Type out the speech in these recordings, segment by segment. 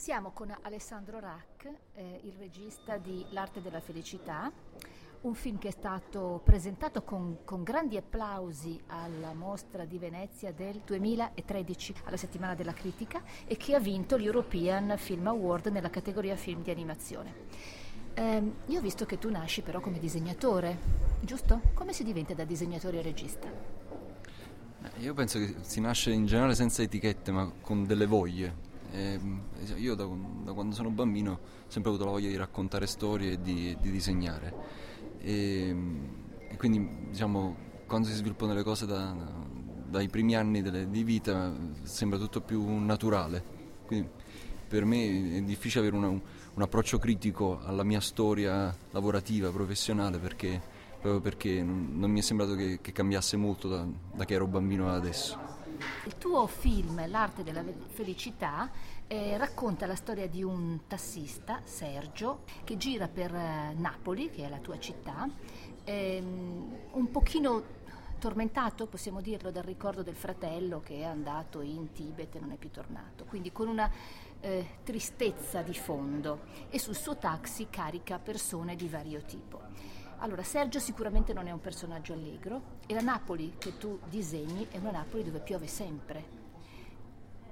Siamo con Alessandro Rack, eh, il regista di L'arte della felicità, un film che è stato presentato con, con, grandi applausi alla mostra di Venezia del 2013, alla settimana della critica, e che ha vinto l'European Film Award nella categoria film di animazione. Eh, io ho visto che tu nasci però come disegnatore, giusto? Come si diventa da disegnatore a regista? Io penso che si nasce in generale senza etichette, ma con delle voglie. E io da, da, quando sono bambino ho sempre avuto la voglia di raccontare storie e di, di disegnare. E, e, quindi diciamo quando si sviluppano le cose da, dai primi anni delle, di vita sembra tutto più naturale. Quindi per me è difficile avere una, un approccio critico alla mia storia lavorativa, professionale, perché, proprio perché non, non mi è sembrato che, che cambiasse molto da, da che ero bambino ad adesso. Il tuo film, L'arte della felicità, eh, racconta la storia di un tassista, Sergio, che gira per eh, Napoli, che è la tua città, ehm, un pochino tormentato, possiamo dirlo, dal ricordo del fratello che è andato in Tibet e non è più tornato, quindi con una eh, tristezza di fondo e sul suo taxi carica persone di vario tipo. Allora, Sergio sicuramente non è un personaggio allegro e la Napoli che tu disegni è una Napoli dove piove sempre,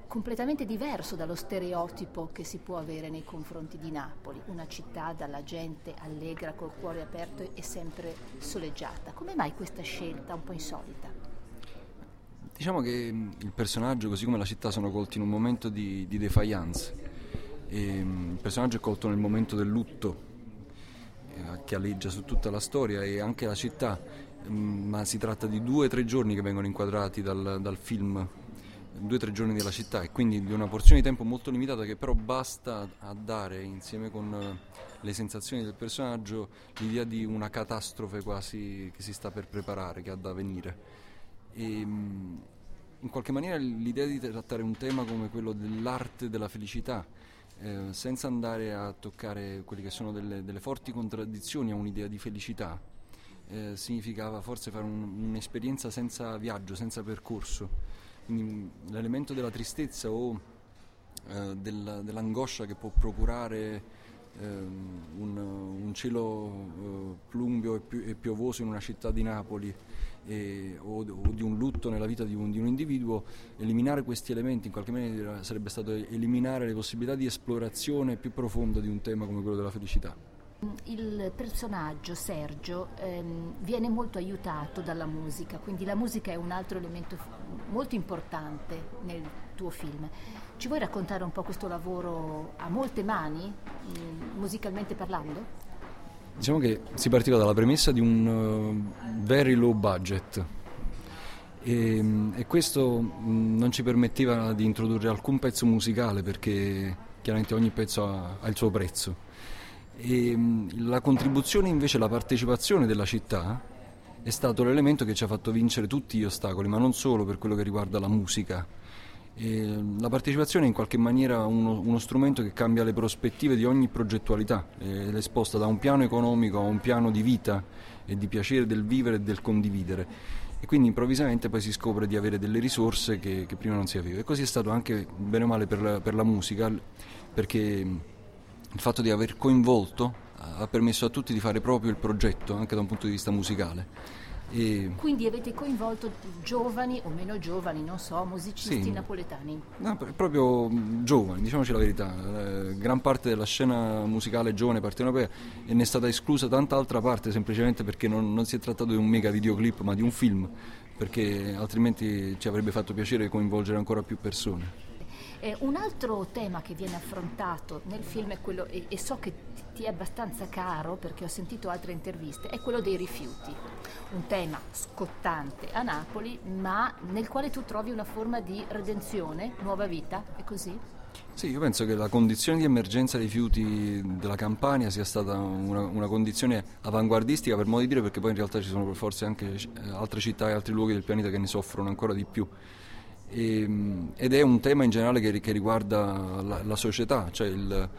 completamente diverso dallo stereotipo che si può avere nei confronti di Napoli, una città dalla gente allegra, col cuore aperto e sempre soleggiata. Come mai questa scelta un po' insolita? Diciamo che il personaggio, così come la città, sono colti in un momento di, di defiance. E il personaggio è colto nel momento del lutto che alleggia su tutta la storia e anche la città, mm, ma si tratta di due o tre giorni che vengono inquadrati dal, dal film, due o tre giorni della città e quindi di una porzione di tempo molto limitata che però basta a dare insieme con eh, le sensazioni del personaggio l'idea di una catastrofe quasi che si sta per preparare, che ha da venire. E, mm, in qualche maniera l'idea di trattare un tema come quello dell'arte della felicità, eh, senza andare a toccare quelle che sono delle, delle forti contraddizioni a un'idea di felicità, eh, significava forse fare un, un'esperienza senza viaggio, senza percorso. Quindi mm, l'elemento della tristezza o eh, della, dell'angoscia che può procurare ehm, un, un, cielo eh, plumbeo e, pi- e, piovoso in una città di Napoli e, o, o, di un lutto nella vita di un, di un, individuo, eliminare questi elementi in qualche maniera sarebbe stato eliminare le possibilità di esplorazione più profonda di un tema come quello della felicità. Il personaggio Sergio ehm, viene molto aiutato dalla musica, quindi la musica è un altro elemento molto importante nel tuo film. Ci vuoi raccontare un po' questo lavoro a molte mani, musicalmente parlando? Diciamo che si partiva dalla premessa di un uh, very low budget e, e questo mh, non ci permetteva di introdurre alcun pezzo musicale perché chiaramente ogni pezzo ha, ha il suo prezzo. E, mh, la contribuzione invece, la partecipazione della città è stato l'elemento che ci ha fatto vincere tutti gli ostacoli, ma non solo per quello che riguarda la musica e la partecipazione è in qualche maniera uno, uno, strumento che cambia le prospettive di ogni progettualità, eh, è sposta da un piano economico a un piano di vita e di piacere del vivere e del condividere. E quindi improvvisamente poi si scopre di avere delle risorse che, che prima non si aveva. E così è stato anche bene o male per la, per la musica, perché il fatto di aver coinvolto ha permesso a tutti di fare proprio il progetto, anche da un punto di vista musicale. E... Quindi avete coinvolto giovani o meno giovani, non so, musicisti sì. napoletani? No, proprio giovani, diciamoci la verità. Eh, gran parte della scena musicale giovane partenopea e ne è stata esclusa tanta altra parte semplicemente perché non, non si è trattato di un mega videoclip ma di un film, perché altrimenti ci avrebbe fatto piacere coinvolgere ancora più persone. Eh, un altro tema che viene affrontato nel film è quello, e, e, so che ti è abbastanza caro perché ho sentito altre interviste, è quello dei rifiuti. Un tema scottante a Napoli, ma nel quale tu trovi una forma di redenzione, nuova vita, è così? Sì, io penso che la condizione di emergenza dei rifiuti della Campania sia stata una, una, condizione avanguardistica per modo di dire, perché poi in realtà ci sono forse anche eh, altre città e altri luoghi del pianeta che ne soffrono ancora di più. E, ehm, ed è un tema in generale che, che riguarda la, la, società, cioè il,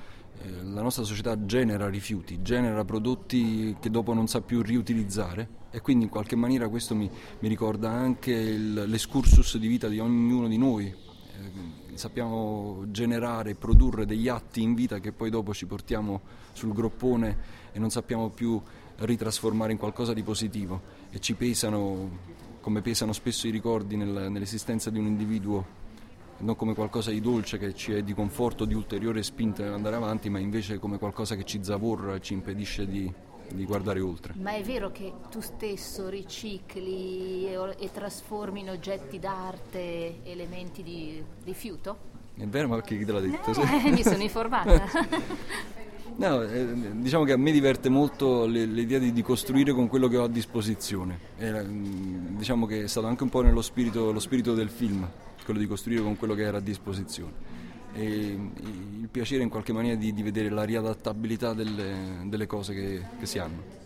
eh, la nostra società genera rifiuti, genera prodotti che dopo non sa più riutilizzare e quindi in qualche maniera questo mi, mi ricorda anche il, l'escursus di vita di ognuno di noi. Eh, sappiamo generare, produrre degli atti in vita che poi dopo ci portiamo sul groppone e non sappiamo più ritrasformare in qualcosa di positivo e ci pesano come pesano spesso i ricordi nel, nell'esistenza di un individuo non come qualcosa di dolce che ci è di conforto, di ulteriore spinta nell'andare avanti, ma invece come qualcosa che ci zavorra e ci impedisce di, di guardare oltre. Ma è vero che tu stesso ricicli e, e trasformi in oggetti d'arte elementi di rifiuto? È vero, ma chi te l'ha detto? Eh, sì. mi sono informata. No, eh, diciamo che a me diverte molto l'idea di, di, costruire con quello che ho a disposizione. E, diciamo che è stato anche un po' nello spirito, spirito del film, quello di costruire con quello che era a disposizione. E il piacere in qualche maniera di, di vedere la riadattabilità delle, delle cose che, che, si hanno.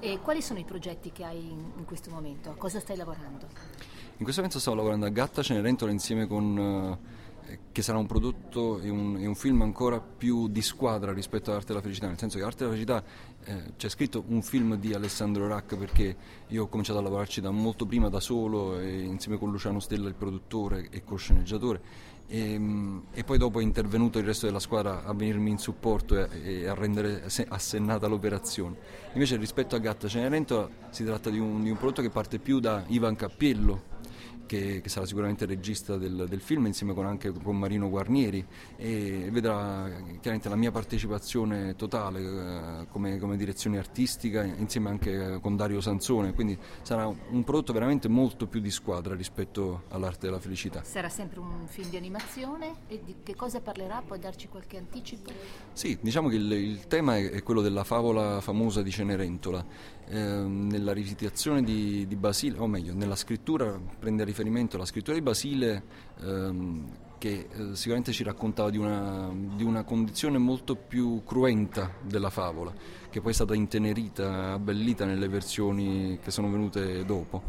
E quali sono i progetti che hai in, in questo momento? A cosa stai lavorando? In questo momento stavo lavorando a Gatta Cenerentola insieme con che sarà un prodotto e un, e un, film ancora più di squadra rispetto all'Arte della Felicità, nel senso che Arte della Felicità eh, c'è scritto un film di Alessandro Rack perché io ho cominciato a lavorarci da molto prima da solo insieme con Luciano Stella il produttore e co-sceneggiatore e, e, poi dopo è intervenuto il resto della squadra a venirmi in supporto e, e a rendere assennata l'operazione. Invece rispetto a Gatta Cenerentola si tratta di un, di un prodotto che parte più da Ivan Cappiello che, che sarà sicuramente regista del, del, film insieme con anche con Marino Guarnieri e vedrà chiaramente la mia partecipazione totale eh, come, come, direzione artistica insieme anche con Dario Sansone, quindi sarà un prodotto veramente molto più di squadra rispetto all'arte della felicità. Sarà sempre un film di animazione e di che cosa parlerà? Puoi darci qualche anticipo? Sì, diciamo che il, il tema è, è, quello della favola famosa di Cenerentola. Eh, nella rivisitazione di, di Basile, o meglio, nella scrittura prende a riferimento la scrittura di Basile ehm, che eh, sicuramente ci raccontava di una, di una, condizione molto più cruenta della favola, che poi è stata intenerita, abbellita nelle versioni che sono venute dopo.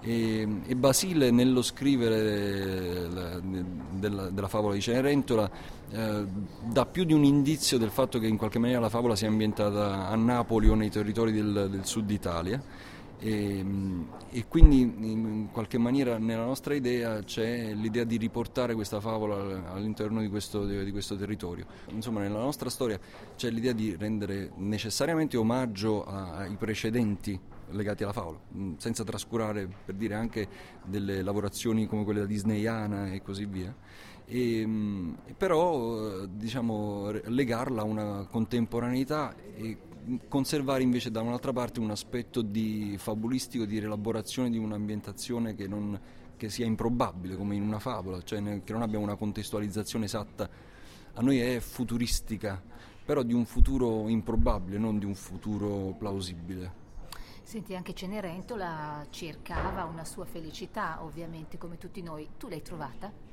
E, e Basile nello scrivere la, della, della, favola di Cenerentola eh, dà più di un indizio del fatto che in qualche maniera la favola sia ambientata a Napoli o nei territori del, del sud Italia e, e, quindi in qualche maniera nella nostra idea c'è l'idea di riportare questa favola all'interno di questo, di questo, territorio. Insomma, nella nostra storia c'è l'idea di rendere necessariamente omaggio ai precedenti legati alla favola, senza trascurare per dire anche delle lavorazioni come quelle da disneyana e così via. E, però diciamo legarla a una contemporaneità e conservare invece da un'altra parte un aspetto di fabulistico, di rielaborazione di un'ambientazione che, non, che sia improbabile come in una favola, cioè che non abbia una contestualizzazione esatta. A noi è futuristica, però di un futuro improbabile, non di un futuro plausibile. Senti, anche Cenerentola cercava una sua felicità, ovviamente, come tutti noi. Tu l'hai trovata?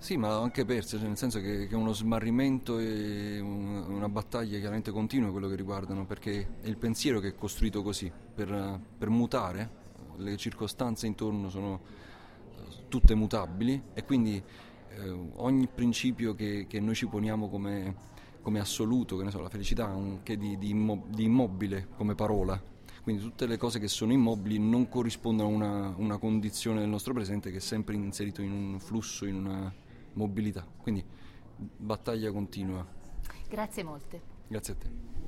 Sì, ma anche persa, cioè nel senso che, è uno smarrimento e una battaglia chiaramente continua quello che riguardano, perché è il pensiero che è costruito così, per, per mutare, le circostanze intorno sono eh, tutte mutabili e quindi eh, ogni principio che, che, noi ci poniamo come, come assoluto, che ne so, la felicità anche di, di, immo, di, immobile come parola, quindi tutte le cose che sono immobili non corrispondono a una, una condizione del nostro presente che è sempre inserito in un flusso, in una mobilità. Quindi battaglia continua. Grazie molte. Grazie a te.